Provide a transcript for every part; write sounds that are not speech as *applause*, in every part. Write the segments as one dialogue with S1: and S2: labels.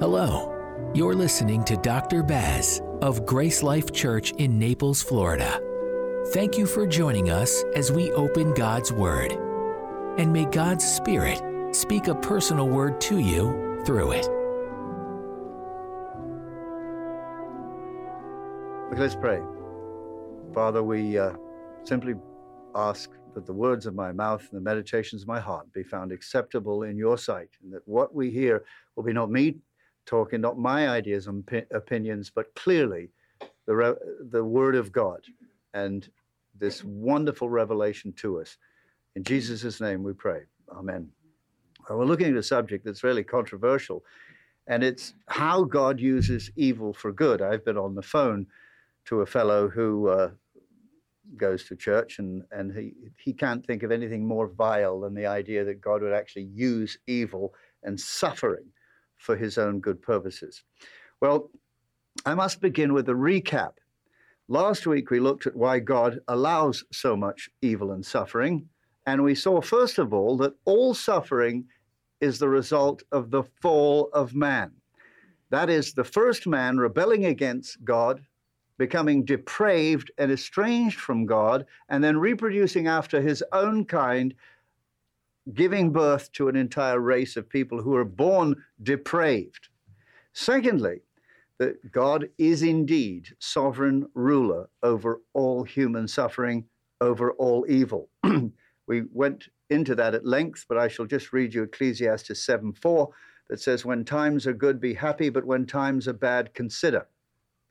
S1: Hello. You're listening to Dr. Baz of Grace Life Church in Naples, Florida. Thank you for joining us as we open God's Word. And may God's Spirit speak a personal word to you through it.
S2: Let's pray. Father, we uh, simply ask that the words of my mouth and the meditations of my heart be found acceptable in your sight, and that what we hear will be not me talking, not my ideas and opinions, but clearly the, re- the word of God and this wonderful revelation to us. In Jesus' name we pray. Amen. Well, we're looking at a subject that's really controversial, and it's how God uses evil for good. I've been on the phone to a fellow who uh, goes to church, and, and he, he can't think of anything more vile than the idea that God would actually use evil and suffering for his own good purposes. Well, I must begin with a recap. Last week we looked at why God allows so much evil and suffering, and we saw, first of all, that all suffering is the result of the fall of man. That is, the first man rebelling against God, becoming depraved and estranged from God, and then reproducing after his own kind giving birth to an entire race of people who are born depraved. Secondly, that God is indeed sovereign ruler over all human suffering, over all evil. *clears throat* we went into that at length, but I shall just read you Ecclesiastes 7 4 that says, When times are good, be happy, but when times are bad, consider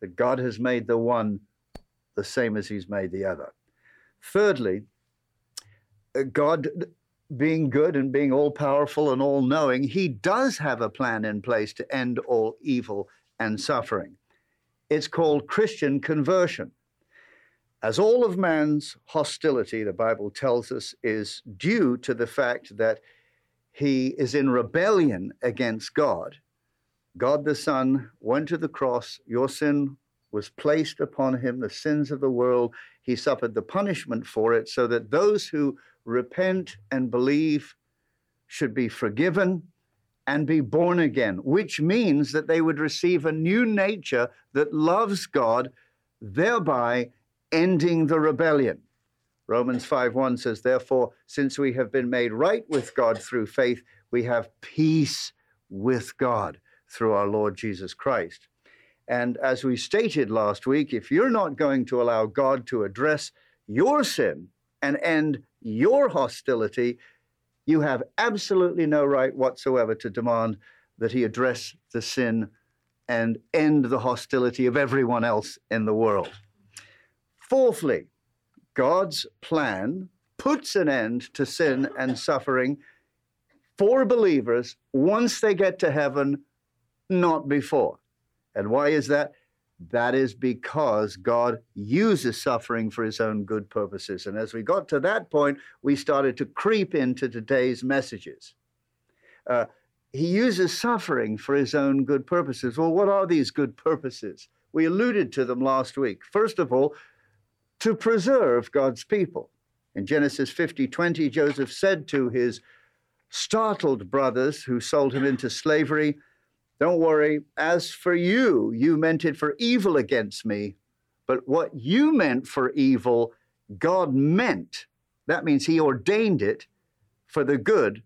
S2: that God has made the one the same as he's made the other. Thirdly, uh, God being good and being all powerful and all knowing, he does have a plan in place to end all evil and suffering. It's called Christian conversion. As all of man's hostility, the Bible tells us, is due to the fact that he is in rebellion against God, God the Son went to the cross. Your sin was placed upon him, the sins of the world. He suffered the punishment for it, so that those who repent and believe should be forgiven and be born again, which means that they would receive a new nature that loves God, thereby ending the rebellion. Romans 5:1 says, Therefore, since we have been made right with God through faith, we have peace with God through our Lord Jesus Christ. And as we stated last week, if you're not going to allow God to address your sin and end your hostility, you have absolutely no right whatsoever to demand that he address the sin and end the hostility of everyone else in the world. Fourthly, God's plan puts an end to sin and suffering for believers once they get to heaven, not before. And why is that? That is because God uses suffering for his own good purposes. And as we got to that point, we started to creep into today's messages. Uh, he uses suffering for his own good purposes. Well, what are these good purposes? We alluded to them last week. First of all, to preserve God's people. In Genesis 50 20, Joseph said to his startled brothers who sold him into slavery, don't worry. As for you, you meant it for evil against me. But what you meant for evil, God meant. That means He ordained it for the good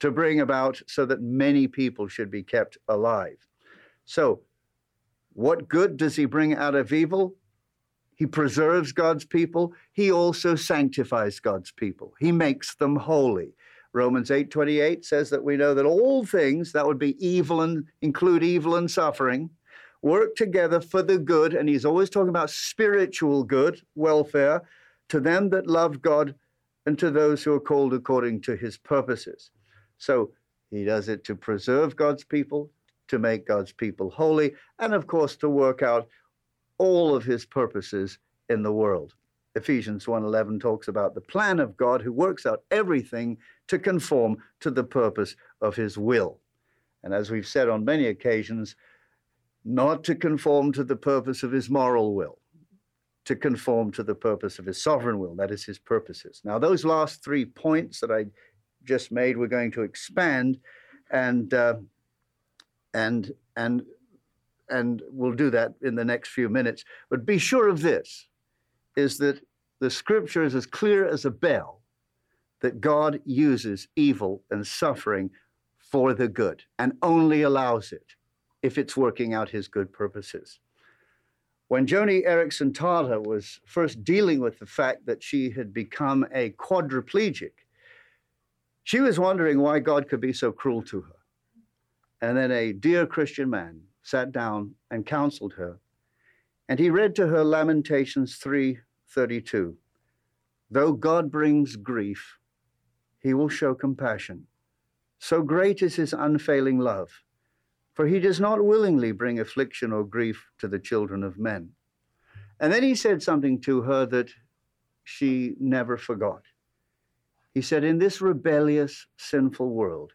S2: to bring about so that many people should be kept alive. So, what good does He bring out of evil? He preserves God's people. He also sanctifies God's people. He makes them holy. Romans 8:28 says that we know that all things that would be evil and include evil and suffering work together for the good and he's always talking about spiritual good, welfare to them that love God and to those who are called according to his purposes. So he does it to preserve God's people, to make God's people holy, and of course to work out all of his purposes in the world. Ephesians 1:11 talks about the plan of God who works out everything to conform to the purpose of his will. And as we've said on many occasions, not to conform to the purpose of his moral will, to conform to the purpose of his sovereign will, that is his purposes. Now, those last three points that I just made, we're going to expand and uh, and And, and we'll do that in the next few minutes. But be sure of this is that the scripture is as clear as a bell that God uses evil and suffering for the good and only allows it if it's working out his good purposes. When Joni Eareckson Tada was first dealing with the fact that she had become a quadriplegic, she was wondering why God could be so cruel to her. And then a dear Christian man sat down and counseled her, and he read to her Lamentations 3:32. Though God brings grief, he will show compassion. So great is his unfailing love for he does not willingly bring affliction or grief to the children of men. And then he said something to her that she never forgot. He said, In this rebellious, sinful world,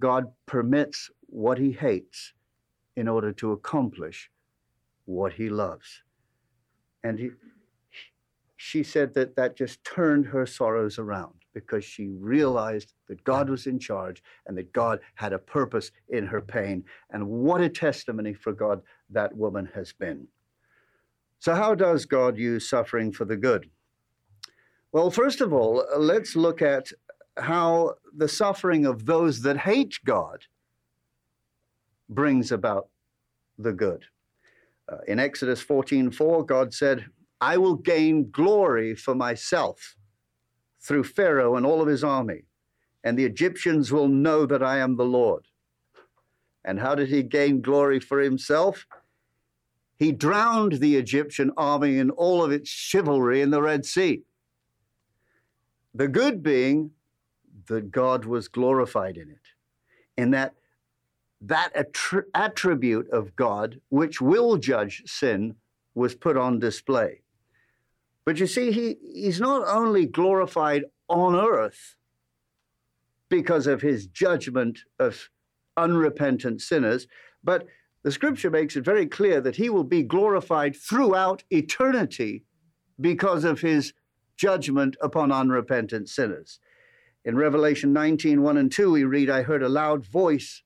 S2: God permits what he hates in order to accomplish what he loves. And he, she said that that just turned her sorrows around because she realized that God was in charge and that God had a purpose in her pain. And what a testimony for God that woman has been. So, how does God use suffering for the good? Well, first of all, let's look at how the suffering of those that hate God brings about the good. Uh, in Exodus 14:4, God said, "I will gain glory for myself through Pharaoh and all of his army, and the Egyptians will know that I am the Lord. And how did he gain glory for himself? He drowned the Egyptian army in all of its chivalry in the Red Sea. The good being that God was glorified in it, in that that attri- attribute of God, which will judge sin, was put on display. But you see, he, he's not only glorified on earth because of his judgment of unrepentant sinners, but the scripture makes it very clear that he will be glorified throughout eternity because of his judgment upon unrepentant sinners. In Revelation 19, 1 and 2, we read, I heard a loud voice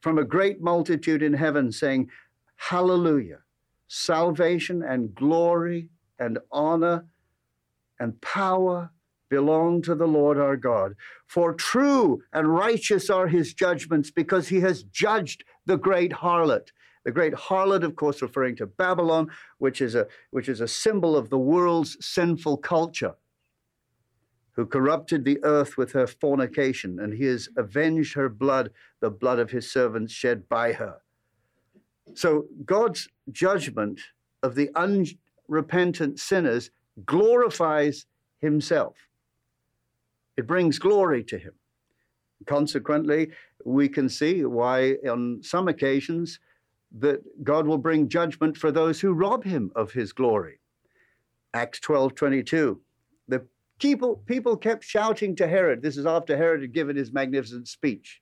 S2: from a great multitude in heaven saying, Hallelujah! Salvation and glory and honor and power belong to the Lord our God. For true and righteous are his judgments because he has judged the great harlot. The great harlot, of course, referring to Babylon, which is a, which is a symbol of the world's sinful culture, who corrupted the earth with her fornication, and he has avenged her blood, the blood of his servants shed by her. So God's judgment of the unrepentant sinners glorifies himself. It brings glory to him. Consequently, we can see why on some occasions that God will bring judgment for those who rob him of his glory. Acts 12 22. The people, people kept shouting to Herod. This is after Herod had given his magnificent speech.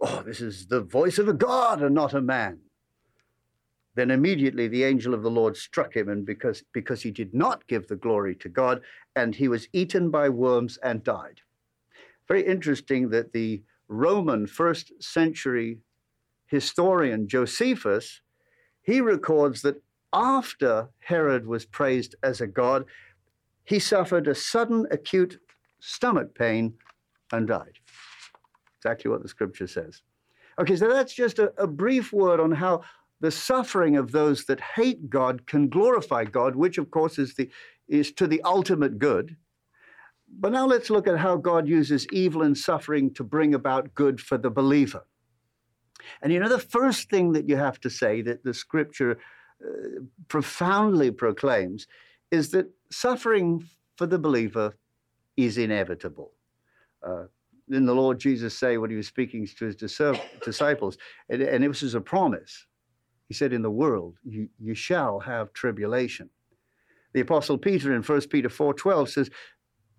S2: Oh, this is the voice of a God and not a man. Then immediately the angel of the Lord struck him, and because, because he did not give the glory to God, and he was eaten by worms and died. Very interesting that the Roman first century historian Josephus, he records that after Herod was praised as a god, he suffered a sudden acute stomach pain and died. Exactly what the scripture says. Okay, so that's just a, a brief word on how the suffering of those that hate God can glorify God, which of course is, the, is to the ultimate good. But now let's look at how God uses evil and suffering to bring about good for the believer. And you know, the first thing that you have to say that the scripture uh, profoundly proclaims is that suffering for the believer is inevitable. Uh, the Lord Jesus say when he was speaking to his *coughs* disciples, and, and this is a promise he said, In the world you, you shall have tribulation. The Apostle Peter in 1 Peter 4:12 says,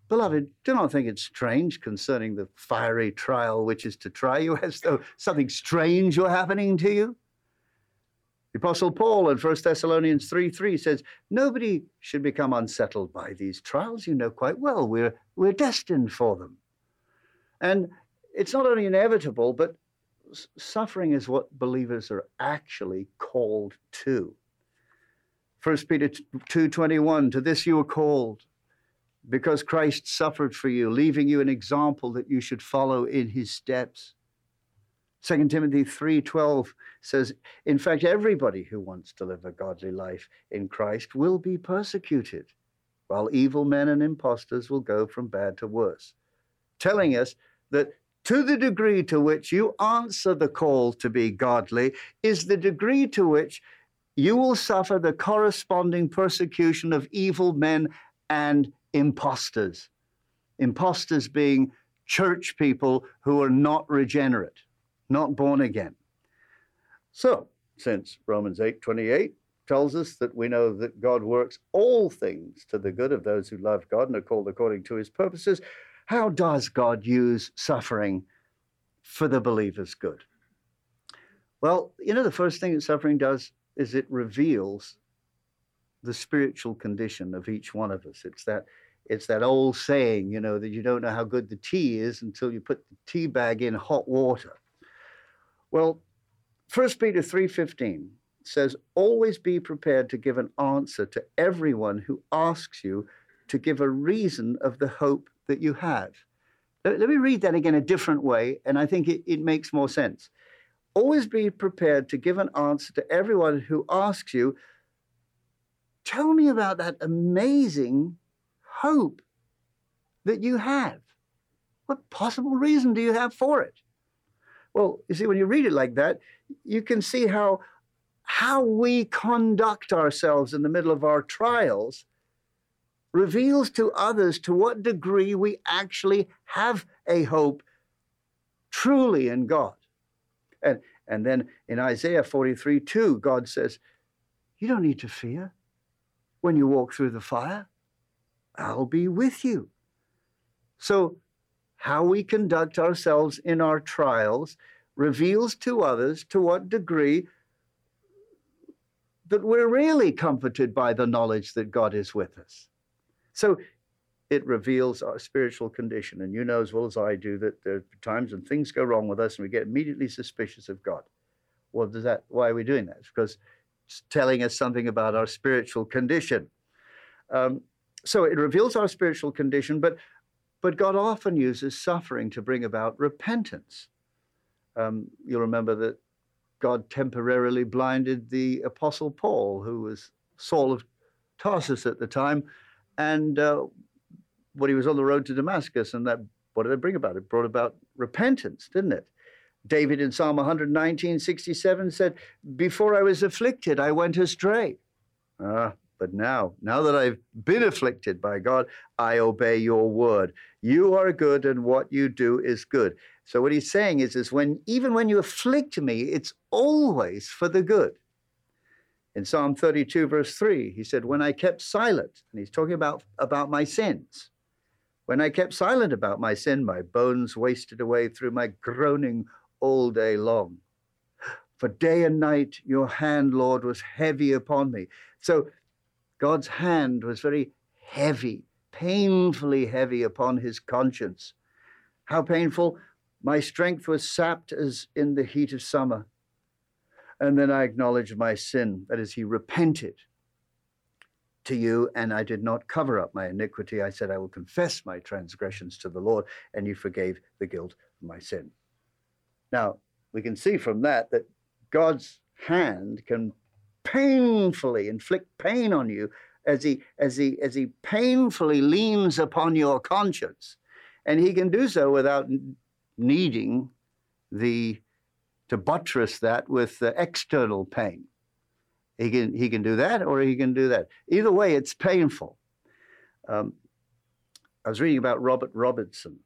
S2: Beloved, do not think it strange concerning the fiery trial which is to try you, *laughs* as though something strange were happening to you. The Apostle Paul in 1 Thessalonians 3 3 says, Nobody should become unsettled by these trials. You know quite well we're, we're destined for them. And it's not only inevitable, but suffering is what believers are actually called to. 1 Peter 2:21 to this you are called because Christ suffered for you leaving you an example that you should follow in his steps. 2 Timothy 3:12 says in fact everybody who wants to live a godly life in Christ will be persecuted while evil men and impostors will go from bad to worse telling us that to the degree to which you answer the call to be godly is the degree to which you will suffer the corresponding persecution of evil men and impostors. Impostors being church people who are not regenerate, not born again. So, since Romans 8 28 tells us that we know that God works all things to the good of those who love God and are called according to his purposes, how does God use suffering for the believer's good? Well, you know, the first thing that suffering does is it reveals the spiritual condition of each one of us. It's that it's that old saying, you know, that you don't know how good the tea is until you put the tea bag in hot water. Well, 1 Peter 3:15 says, "Always be prepared to give an answer to everyone who asks you to give a reason of the hope that you have. Let, me read that again a different way, and I think it, it makes more sense. Always be prepared to give an answer to everyone who asks you, Tell me about that amazing hope that you have. What possible reason do you have for it? Well, you see, when you read it like that, you can see how, how we conduct ourselves in the middle of our trials reveals to others to what degree we actually have a hope truly in God. And, and then in Isaiah 43 2, God says, You don't need to fear when you walk through the fire, I'll be with you. So, how we conduct ourselves in our trials reveals to others to what degree that we're really comforted by the knowledge that God is with us. So it reveals our spiritual condition. And you know as well as I do that there are times when things go wrong with us and we get immediately suspicious of God. Well, does that why are we doing that? It's because it's telling us something about our spiritual condition. Um, so it reveals our spiritual condition, but but God often uses suffering to bring about repentance. Um, you'll remember that God temporarily blinded the Apostle Paul, who was Saul of Tarsus at the time, and uh, when he was on the road to Damascus, and that what did it bring about? It brought about repentance, didn't it? David in Psalm 119, 67 said, Before I was afflicted, I went astray. Ah, but now, now that I've been afflicted by God, I obey your word. You are good, and what you do is good. So what he's saying is, is when even when you afflict me, it's always for the good. In Psalm 32, verse 3, he said, When I kept silent, and he's talking about, about my sins. When I kept silent about my sin, my bones wasted away through my groaning all day long. For day and night your hand, Lord, was heavy upon me. So God's hand was very heavy, painfully heavy upon his conscience. How painful? My strength was sapped as in the heat of summer. And then I acknowledged my sin. That is, he repented to you, and I did not cover up my iniquity. I said, I will confess my transgressions to the Lord, and you forgave the guilt of my sin. Now, we can see from that that God's hand can painfully inflict pain on you as he, as he, as he painfully leans upon your conscience. And he can do so without needing the to buttress that with uh, external pain. He can, he can do that or he can do that. Either way, it's painful. Um, I was reading about Robert Robertson,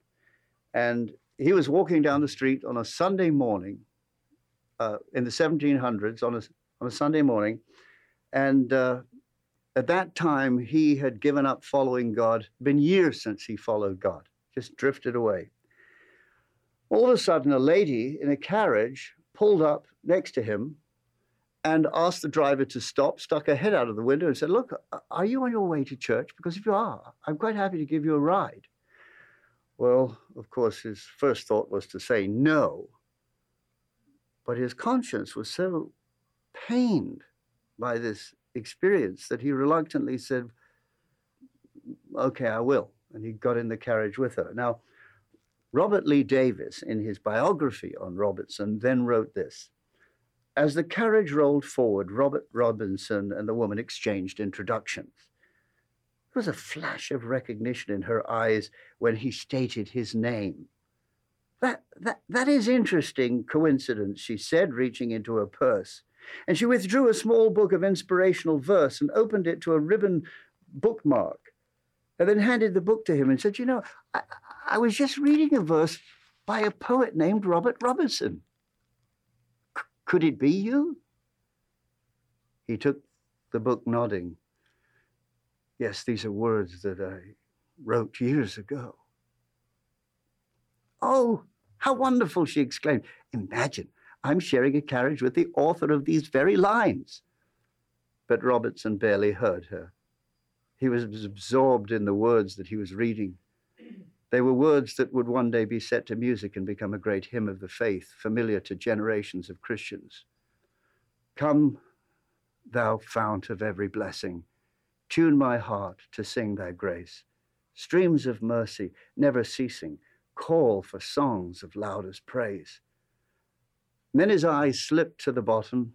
S2: and he was walking down the street on a Sunday morning uh, in the 1700s on a, on a Sunday morning. And uh, at that time, he had given up following God, been years since he followed God, just drifted away. All of a sudden, a lady in a carriage pulled up next to him and asked the driver to stop, stuck her head out of the window, and said, Look, are you on your way to church? Because if you are, I'm quite happy to give you a ride. Well, of course, his first thought was to say no. But his conscience was so pained by this experience that he reluctantly said, Okay, I will. And he got in the carriage with her. Now, Robert Lee Davis, in his biography on Robertson, then wrote this As the carriage rolled forward, Robert Robinson and the woman exchanged introductions. There was a flash of recognition in her eyes when he stated his name. That, that, that is interesting coincidence, she said, reaching into her purse. And she withdrew a small book of inspirational verse and opened it to a ribbon bookmark, and then handed the book to him and said, You know, I, I was just reading a verse by a poet named Robert Robinson. C- could it be you? He took the book, nodding. Yes, these are words that I wrote years ago. Oh, how wonderful, she exclaimed. Imagine, I'm sharing a carriage with the author of these very lines. But Robertson barely heard her. He was absorbed in the words that he was reading. They were words that would one day be set to music and become a great hymn of the faith, familiar to generations of Christians. Come, thou fount of every blessing, tune my heart to sing thy grace. Streams of mercy, never ceasing, call for songs of loudest praise. And then his eyes slipped to the bottom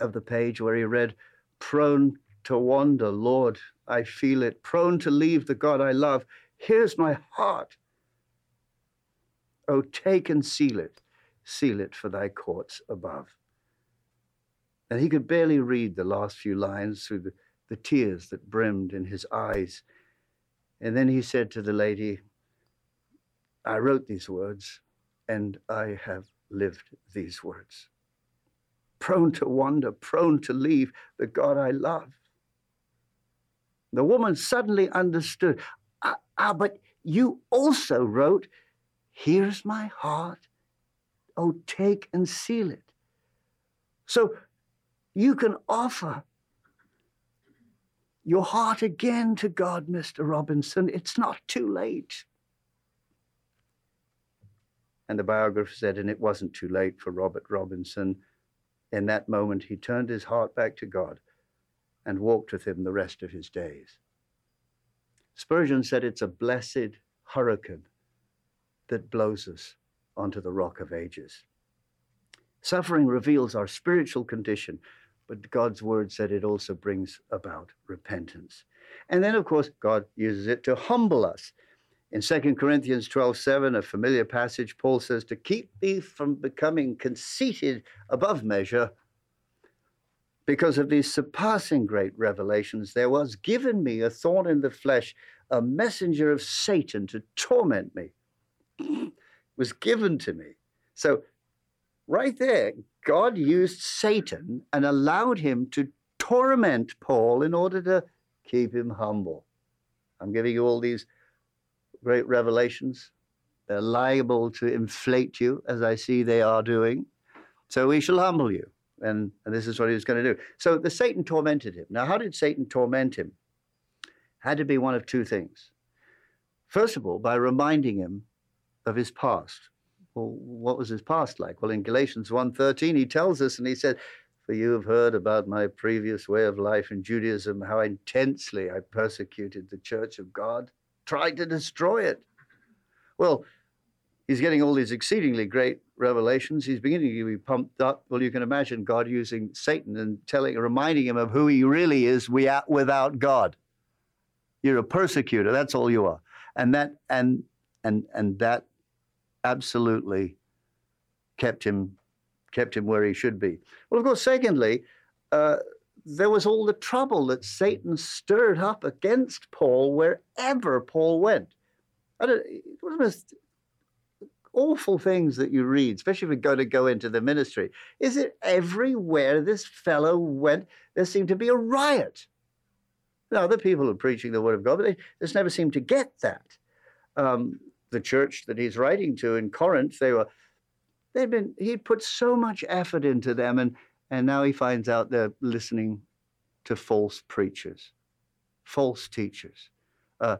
S2: of the page where he read, Prone to wander, Lord, I feel it. Prone to leave the God I love. Here's my heart. Oh, take and seal it, seal it for thy courts above. And he could barely read the last few lines through the, the tears that brimmed in his eyes. And then he said to the lady, I wrote these words, and I have lived these words. Prone to wander, prone to leave the God I love. The woman suddenly understood. Ah, ah, but you also wrote, Here's my heart. Oh, take and seal it. So you can offer your heart again to God, Mr. Robinson. It's not too late. And the biographer said, and it wasn't too late for Robert Robinson. In that moment, he turned his heart back to God and walked with him the rest of his days. Spurgeon said it's a blessed hurricane that blows us onto the rock of ages. Suffering reveals our spiritual condition, but God's word said it also brings about repentance. And then, of course, God uses it to humble us. In 2 Corinthians 12 7, a familiar passage, Paul says, To keep me from becoming conceited above measure, because of these surpassing great revelations, there was given me a thorn in the flesh, a messenger of Satan to torment me. it *clears throat* was given to me. So, right there, God used Satan and allowed him to torment Paul in order to keep him humble. I'm giving you all these great revelations. They're liable to inflate you, as I see they are doing. So we shall humble you. And, and this is what he was going to do. So the Satan tormented him. Now, how did Satan torment him? Had to be one of two things. First of all, by reminding him of his past. Well, what was his past like? Well, in Galatians 1.13, he tells us, and he said, For you have heard about my previous way of life in Judaism, how intensely I persecuted the church of God tried to destroy it. Well, he's getting all these exceedingly great revelations. He's beginning to be pumped up. Well, you can imagine God using Satan and telling, reminding him of who he really is without God. You're a persecutor. That's all you are. And that and and and that absolutely kept him kept him where he should be. Well, of course, secondly, uh, there was all the trouble that Satan stirred up against Paul wherever Paul went. I don't, the most awful things that you read, especially if you're going to go into the ministry, is that everywhere this fellow went, there seemed to be a riot. Now, other people are preaching the word of God, but they just never seem to get that. Um, the church that he's writing to in Corinth, they were, they'd been, he'd put so much effort into them, and and now he finds out they're listening to false preachers, false teachers. Uh,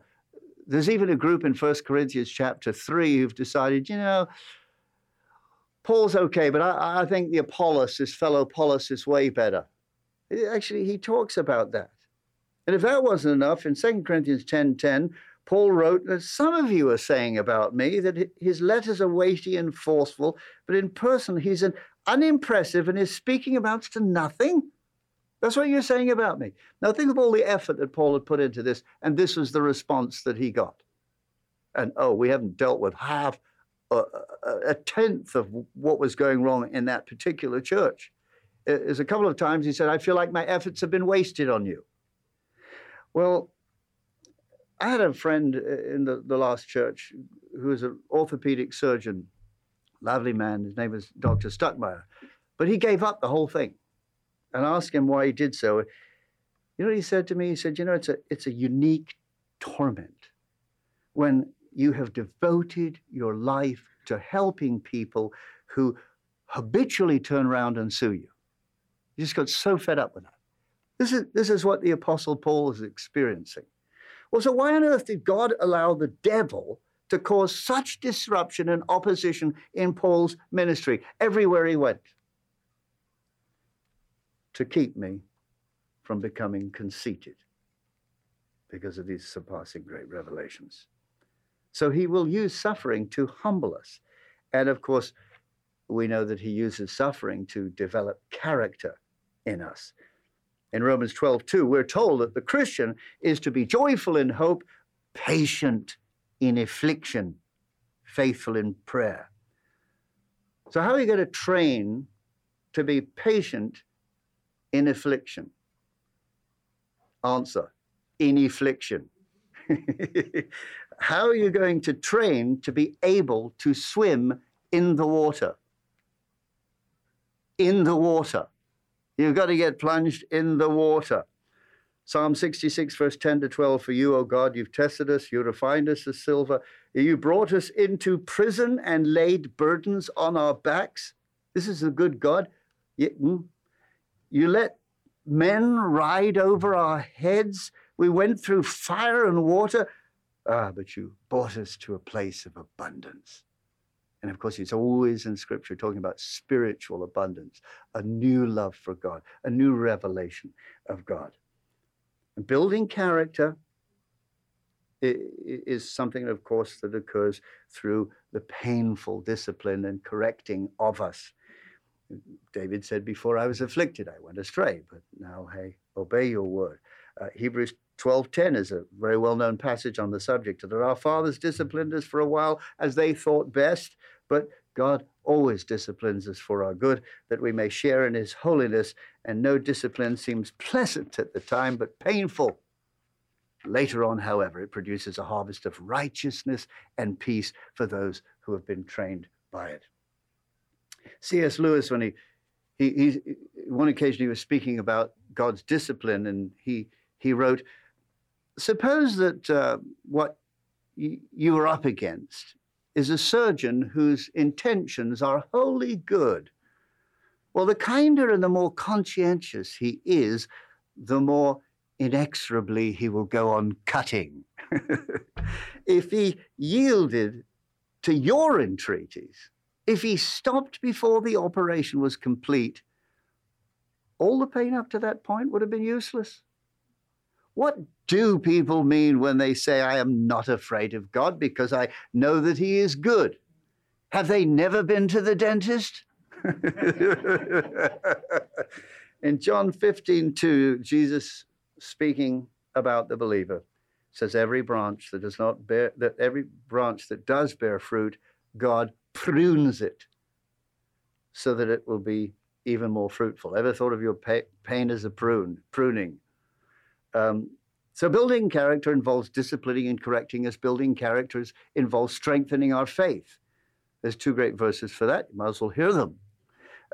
S2: there's even a group in 1 Corinthians chapter 3 who've decided, you know, Paul's okay, but I, I think the Apollos, this fellow Apollos, is way better. Actually, he talks about that. And if that wasn't enough, in 2 Corinthians 10 10, Paul wrote that some of you are saying about me that his letters are weighty and forceful, but in person he's an unimpressive and his speaking amounts to nothing. That's what you're saying about me. Now think of all the effort that Paul had put into this, and this was the response that he got. And oh, we haven't dealt with half a, a tenth of what was going wrong in that particular church. There's a couple of times he said, I feel like my efforts have been wasted on you. Well, I had a friend uh, in the, the last church who was an orthopedic surgeon, lovely man. His name was Dr. Stuckmeyer. But he gave up the whole thing and I asked him why he did so. You know what he said to me? He said, You know, it's a, it's a unique torment when you have devoted your life to helping people who habitually turn around and sue you. You just got so fed up with that. This is, this is what the Apostle Paul is experiencing. Well, so why on earth did God allow the devil to cause such disruption and opposition in Paul's ministry everywhere he went? To keep me from becoming conceited because of these surpassing great revelations. So he will use suffering to humble us. And of course, we know that he uses suffering to develop character in us. In Romans 12, 2, we're told that the Christian is to be joyful in hope, patient in affliction, faithful in prayer. So, how are you going to train to be patient in affliction? Answer in affliction. *laughs* How are you going to train to be able to swim in the water? In the water. You've got to get plunged in the water. Psalm 66, verse 10 to 12 For you, O God, you've tested us, you refined us as silver. You brought us into prison and laid burdens on our backs. This is a good God. You, hmm? you let men ride over our heads. We went through fire and water. Ah, but you brought us to a place of abundance. And of course, it's always in Scripture talking about spiritual abundance, a new love for God, a new revelation of God. Building character is something, of course, that occurs through the painful discipline and correcting of us. David said, Before I was afflicted, I went astray, but now, hey, obey your word. Uh, Hebrews 12:10 is a very well-known passage on the subject that our fathers disciplined us for a while as they thought best, but God always disciplines us for our good, that we may share in his holiness, and no discipline seems pleasant at the time, but painful. Later on, however, it produces a harvest of righteousness and peace for those who have been trained by it. C.S. Lewis, when he, he, he, one occasion he was speaking about God's discipline, and he, he wrote, Suppose that uh, what you are up against is a surgeon whose intentions are wholly good. Well, the kinder and the more conscientious he is, the more inexorably he will go on cutting. *laughs* if he yielded to your entreaties, if he stopped before the operation was complete, all the pain up to that point would have been useless. What do people mean when they say, I am not afraid of God because I know that He is good? Have they never been to the dentist? *laughs* In John 15, 2, Jesus speaking about the believer says, Every branch that does not bear, that every branch that does bear fruit, God prunes it so that it will be even more fruitful. Ever thought of your pain as a prune, pruning? Um, so building character involves disciplining and correcting us. Building characters involves strengthening our faith. There's two great verses for that. You might as well hear them.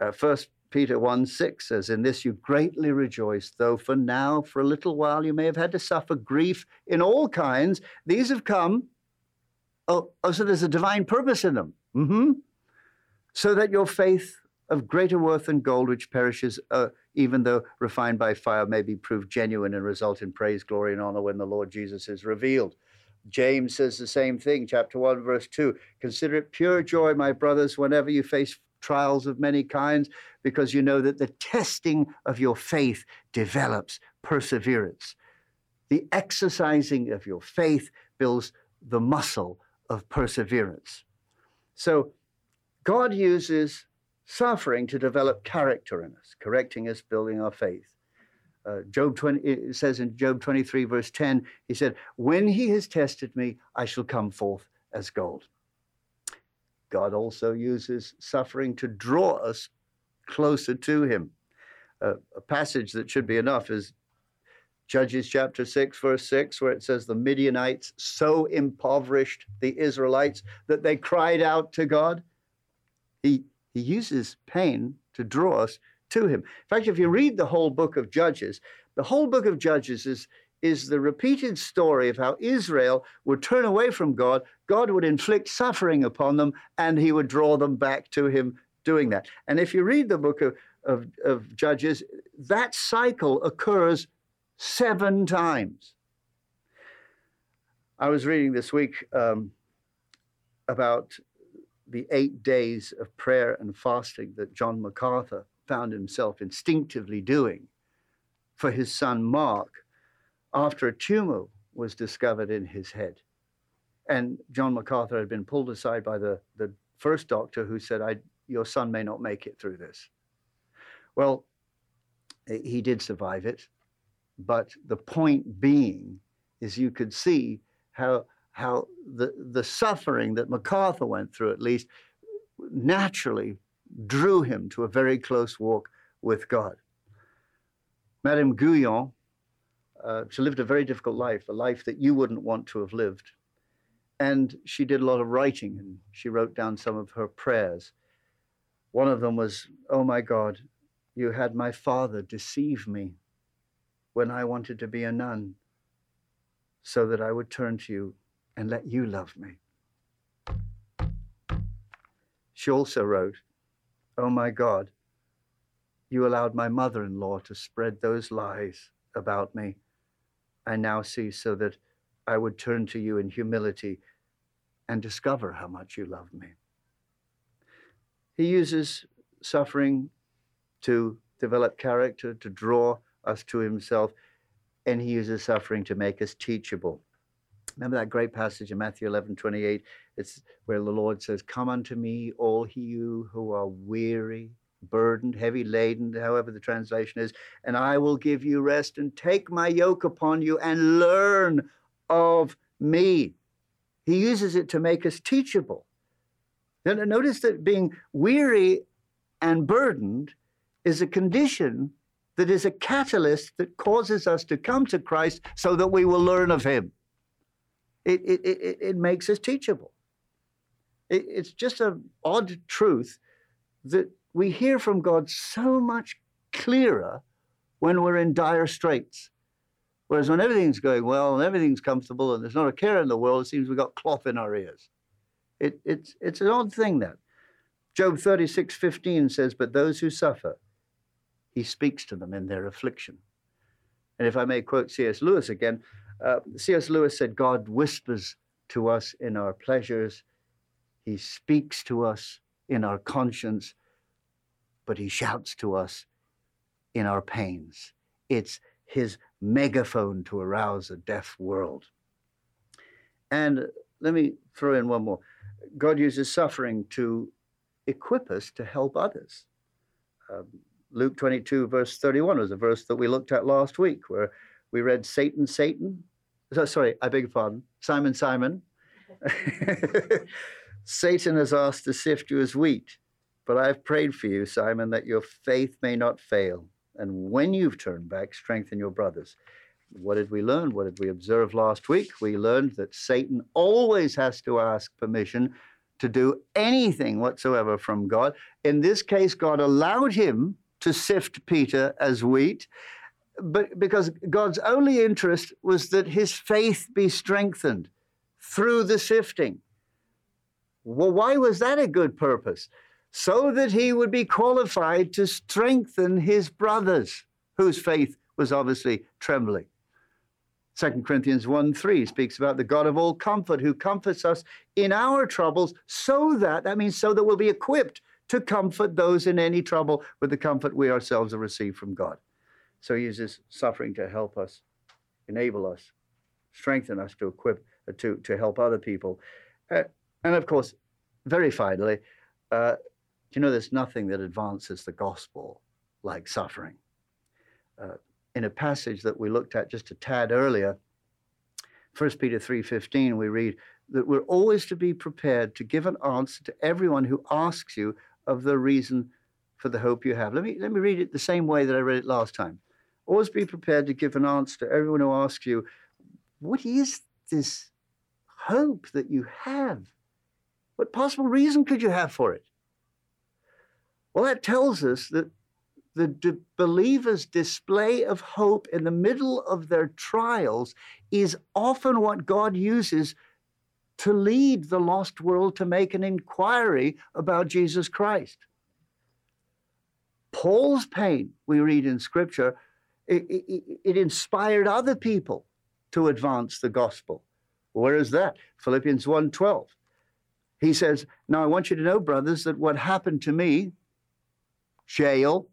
S2: Uh, First Peter 1 6 says, In this you greatly rejoice, though for now, for a little while, you may have had to suffer grief in all kinds. These have come. Oh, oh so there's a divine purpose in them. Mm-hmm. So that your faith of greater worth than gold, which perishes, uh, even though refined by fire, may be proved genuine and result in praise, glory, and honor when the Lord Jesus is revealed. James says the same thing, chapter 1, verse 2. Consider it pure joy, my brothers, whenever you face trials of many kinds, because you know that the testing of your faith develops perseverance. The exercising of your faith builds the muscle of perseverance. So God uses suffering to develop character in us, correcting us, building our faith. Uh, Job 20 it says in Job 23 verse 10, he said, "When he has tested me, I shall come forth as gold." God also uses suffering to draw us closer to him. Uh, a passage that should be enough is Judges chapter 6, verse 6, where it says, The Midianites so impoverished the Israelites that they cried out to God. He, he uses pain to draw us to him. In fact, if you read the whole book of Judges, the whole book of Judges is, is the repeated story of how Israel would turn away from God, God would inflict suffering upon them, and he would draw them back to him doing that. And if you read the book of, of, of Judges, that cycle occurs seven times. I was reading this week um, about the eight days of prayer and fasting that John MacArthur found himself instinctively doing for his son Mark after a tumor was discovered in his head. And John MacArthur had been pulled aside by the, the first doctor who said, Your son may not make it through this. Well, he did survive it. But the point being is you could see how, how the, the suffering that MacArthur went through, at least, naturally drew him to a very close walk with God. Madame Guyon, uh, she lived a very difficult life, a life that you wouldn't want to have lived. And she did a lot of writing and she wrote down some of her prayers. One of them was, Oh my God, you had my father deceive me when I wanted to be a nun so that I would turn to you and let you love me. She also wrote, Oh my God, you allowed my mother in law to spread those lies about me. I now see so that I would turn to you in humility and discover how much you love me. He uses suffering to develop character, to draw us to himself, and he uses suffering to make us teachable. Remember that great passage in Matthew 11, 28? It's where the Lord says, Come unto me, all you who are weary, burdened, heavy laden, however the translation is, and I will give you rest and take my yoke upon you and learn of me. He uses it to make us teachable. Notice that being weary and burdened is a condition that is a catalyst that causes us to come to Christ so that we will learn of Him. It, it, it, it makes us teachable. It, it's just an odd truth that we hear from God so much clearer when we're in dire straits. Whereas when everything's going well and everything's comfortable and there's not a care in the world, it seems we've got cloth in our ears. It, it's, it's an odd thing that. Job 36, 15 says, But those who suffer, he speaks to them in their affliction. And if I may quote C.S. Lewis again, uh, C.S. Lewis said, God whispers to us in our pleasures, He speaks to us in our conscience, but He shouts to us in our pains. It's His megaphone to arouse a deaf world. And let me throw in one more God uses suffering to equip us to help others. Um, Luke 22, verse 31 was a verse that we looked at last week, where we read, Satan, Satan. So, sorry, I beg your pardon. Simon, Simon. *laughs* Satan has asked to sift you as wheat, but I've prayed for you, Simon, that your faith may not fail. And when you've turned back, strengthen your brothers. What did we learn? What did we observe last week? We learned that Satan always has to ask permission to do anything whatsoever from God. In this case, God allowed him to sift Peter as wheat, but because God's only interest was that his faith be strengthened through the sifting. Well, why was that a good purpose? So that he would be qualified to strengthen his brothers, whose faith was obviously trembling. 2 Corinthians 1 3 speaks about the God of all comfort who comforts us in our troubles so that, that means so that we'll be equipped to comfort those in any trouble with the comfort we ourselves have received from God. So he uses suffering to help us, enable us, strengthen us to equip, uh, to, to help other people. Uh, and of course, very finally, uh, you know, there's nothing that advances the gospel like suffering. Uh, in a passage that we looked at just a tad earlier, 1 Peter 3:15, we read that we're always to be prepared to give an answer to everyone who asks you of the reason for the hope you have. Let me let me read it the same way that I read it last time. Always be prepared to give an answer to everyone who asks you, what is this hope that you have? What possible reason could you have for it? Well, that tells us that the believer's display of hope in the middle of their trials is often what God uses to lead the lost world to make an inquiry about Jesus Christ. Paul's pain, we read in Scripture, it, it, it inspired other people to advance the gospel. Where is that? Philippians 1:12. He says, Now I want you to know, brothers, that what happened to me, jail,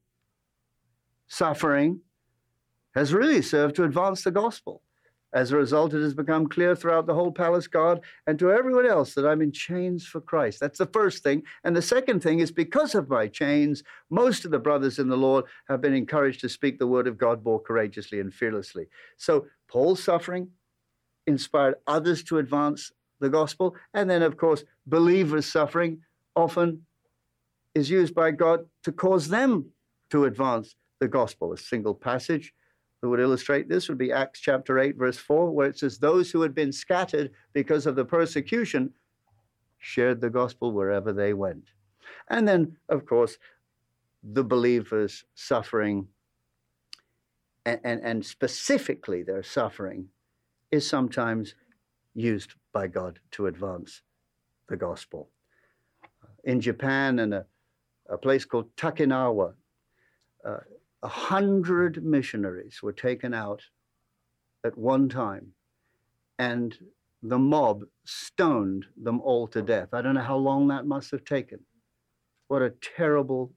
S2: suffering has really served to advance the gospel. As a result, it has become clear throughout the whole palace guard and to everyone else that I'm in chains for Christ. That's the first thing. And the second thing is because of my chains, most of the brothers in the Lord have been encouraged to speak the word of God more courageously and fearlessly. So Paul's suffering inspired others to advance the gospel. And then, of course, believers' suffering often is used by God to cause them to advance the gospel. A single passage that would illustrate this would be Acts chapter 8, verse 4, where it says, Those who had been scattered because of the persecution shared the gospel wherever they went. And then, of course, the believers suffering, and, and, and specifically their suffering, is sometimes used by God to advance the gospel. In Japan, in a, a place called Takinawa, uh, a hundred missionaries were taken out at one time, and the mob stoned them all to death. I don't know how long that must have taken. What a terrible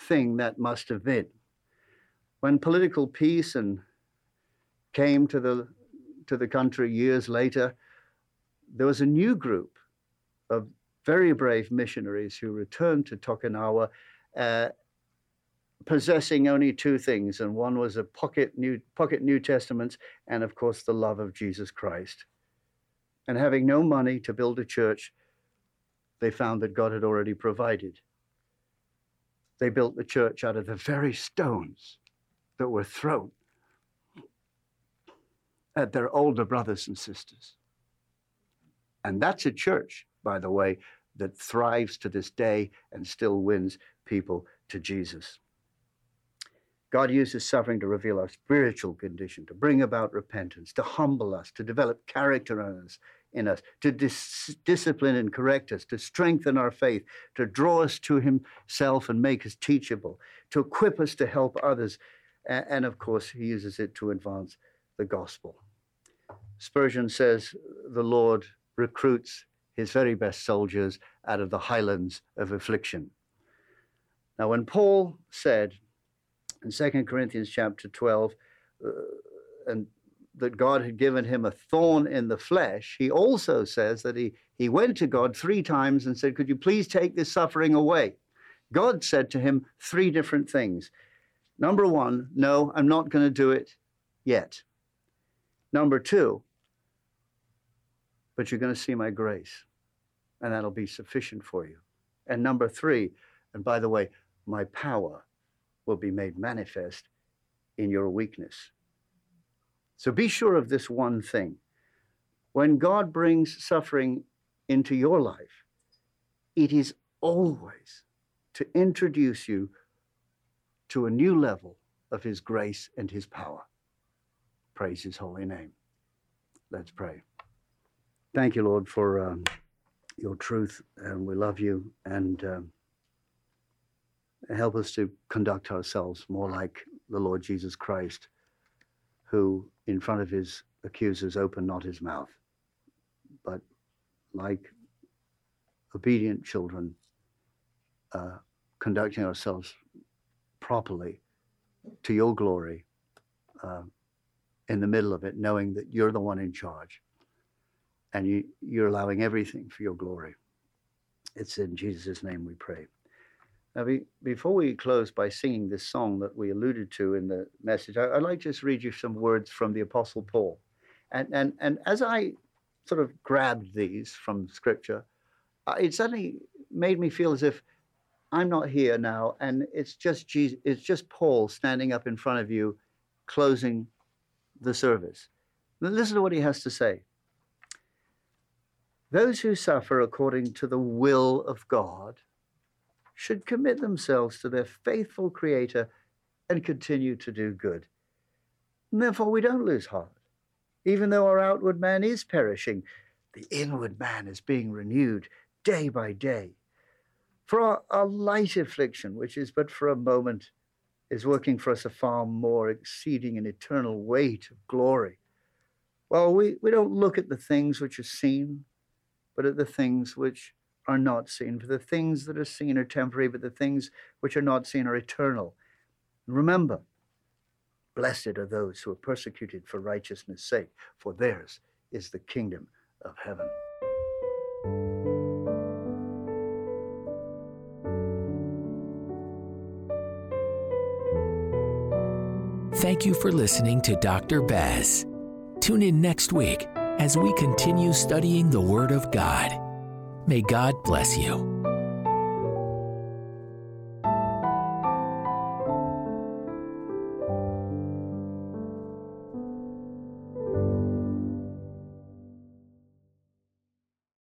S2: thing that must have been. When political peace and came to the to the country years later, there was a new group of very brave missionaries who returned to Takinawa uh, possessing only two things, and one was a pocket New, pocket New Testament, and of course the love of Jesus Christ. And having no money to build a church, they found that God had already provided. They built the church out of the very stones that were thrown at their older brothers and sisters. And that's a church, by the way, that thrives to this day and still wins people to Jesus. God uses suffering to reveal our spiritual condition, to bring about repentance, to humble us, to develop character in us, in us to dis- discipline and correct us, to strengthen our faith, to draw us to Himself and make us teachable, to equip us to help others. And, and of course, He uses it to advance the gospel. Spurgeon says the Lord recruits His very best soldiers out of the highlands of affliction. Now, when Paul said, in 2 Corinthians chapter 12, uh, and that God had given him a thorn in the flesh, he also says that he, he went to God three times and said, Could you please take this suffering away? God said to him three different things. Number one, no, I'm not going to do it yet. Number two, but you're going to see my grace, and that'll be sufficient for you. And number three, and by the way, my power will be made manifest in your weakness. So be sure of this one thing. When God brings suffering into your life, it is always to introduce you to a new level of His grace and His power. Praise His holy name. Let's pray. Thank you, Lord, for um, your truth, and we love you. And um, help us to conduct ourselves more like the Lord Jesus Christ, who in front of his accusers opened not his mouth, but like obedient children, uh, conducting ourselves properly to your glory uh, in the middle of it, knowing that you're the one in charge and you, you're allowing everything for your glory. It's in Jesus' name we pray. Now, be, before we close by singing this song that we alluded to in the message, I, would like to just read you some words from the Apostle Paul. And, and, and as I sort of grabbed these from Scripture, uh, it suddenly made me feel as if I'm not here now, and it's just Jesus, it's just Paul standing up in front of you, closing the service. Listen to what he has to say. Those who suffer according to the will of God should commit themselves to their faithful Creator and continue to do good. And therefore, we don't lose heart. Even though our outward man is perishing, the inward man is being renewed day by day. For our, our light affliction, which is but for a moment, is working for us a far more exceeding and eternal weight of glory. Well, we, we don't look at the things which are seen, but at the things which are not seen. For the things that are seen are temporary, but the things which are not seen are eternal. remember, blessed are those who are persecuted for righteousness' sake, for theirs is the kingdom of heaven.
S1: Thank you for listening to Dr. Baz. Tune in next week as we continue studying the Word of God. May God bless you.